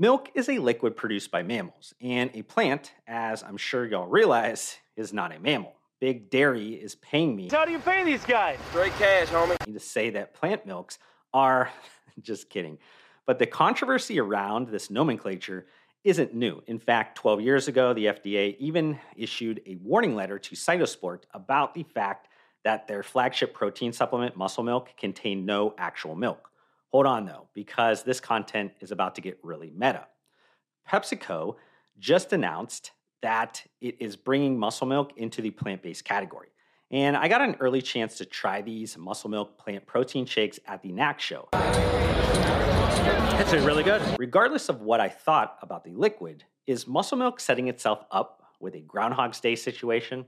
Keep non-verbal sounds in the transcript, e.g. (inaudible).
Milk is a liquid produced by mammals, and a plant, as I'm sure y'all realize, is not a mammal. Big Dairy is paying me How do you pay these guys? Straight cash, homie. Need to say that plant milks are (laughs) just kidding. But the controversy around this nomenclature isn't new. In fact, 12 years ago, the FDA even issued a warning letter to Cytosport about the fact that their flagship protein supplement, Muscle Milk, contained no actual milk. Hold on though, because this content is about to get really meta. PepsiCo just announced that it is bringing muscle milk into the plant based category. And I got an early chance to try these muscle milk plant protein shakes at the NACS show. It's really good. Regardless of what I thought about the liquid, is muscle milk setting itself up with a Groundhog's Day situation?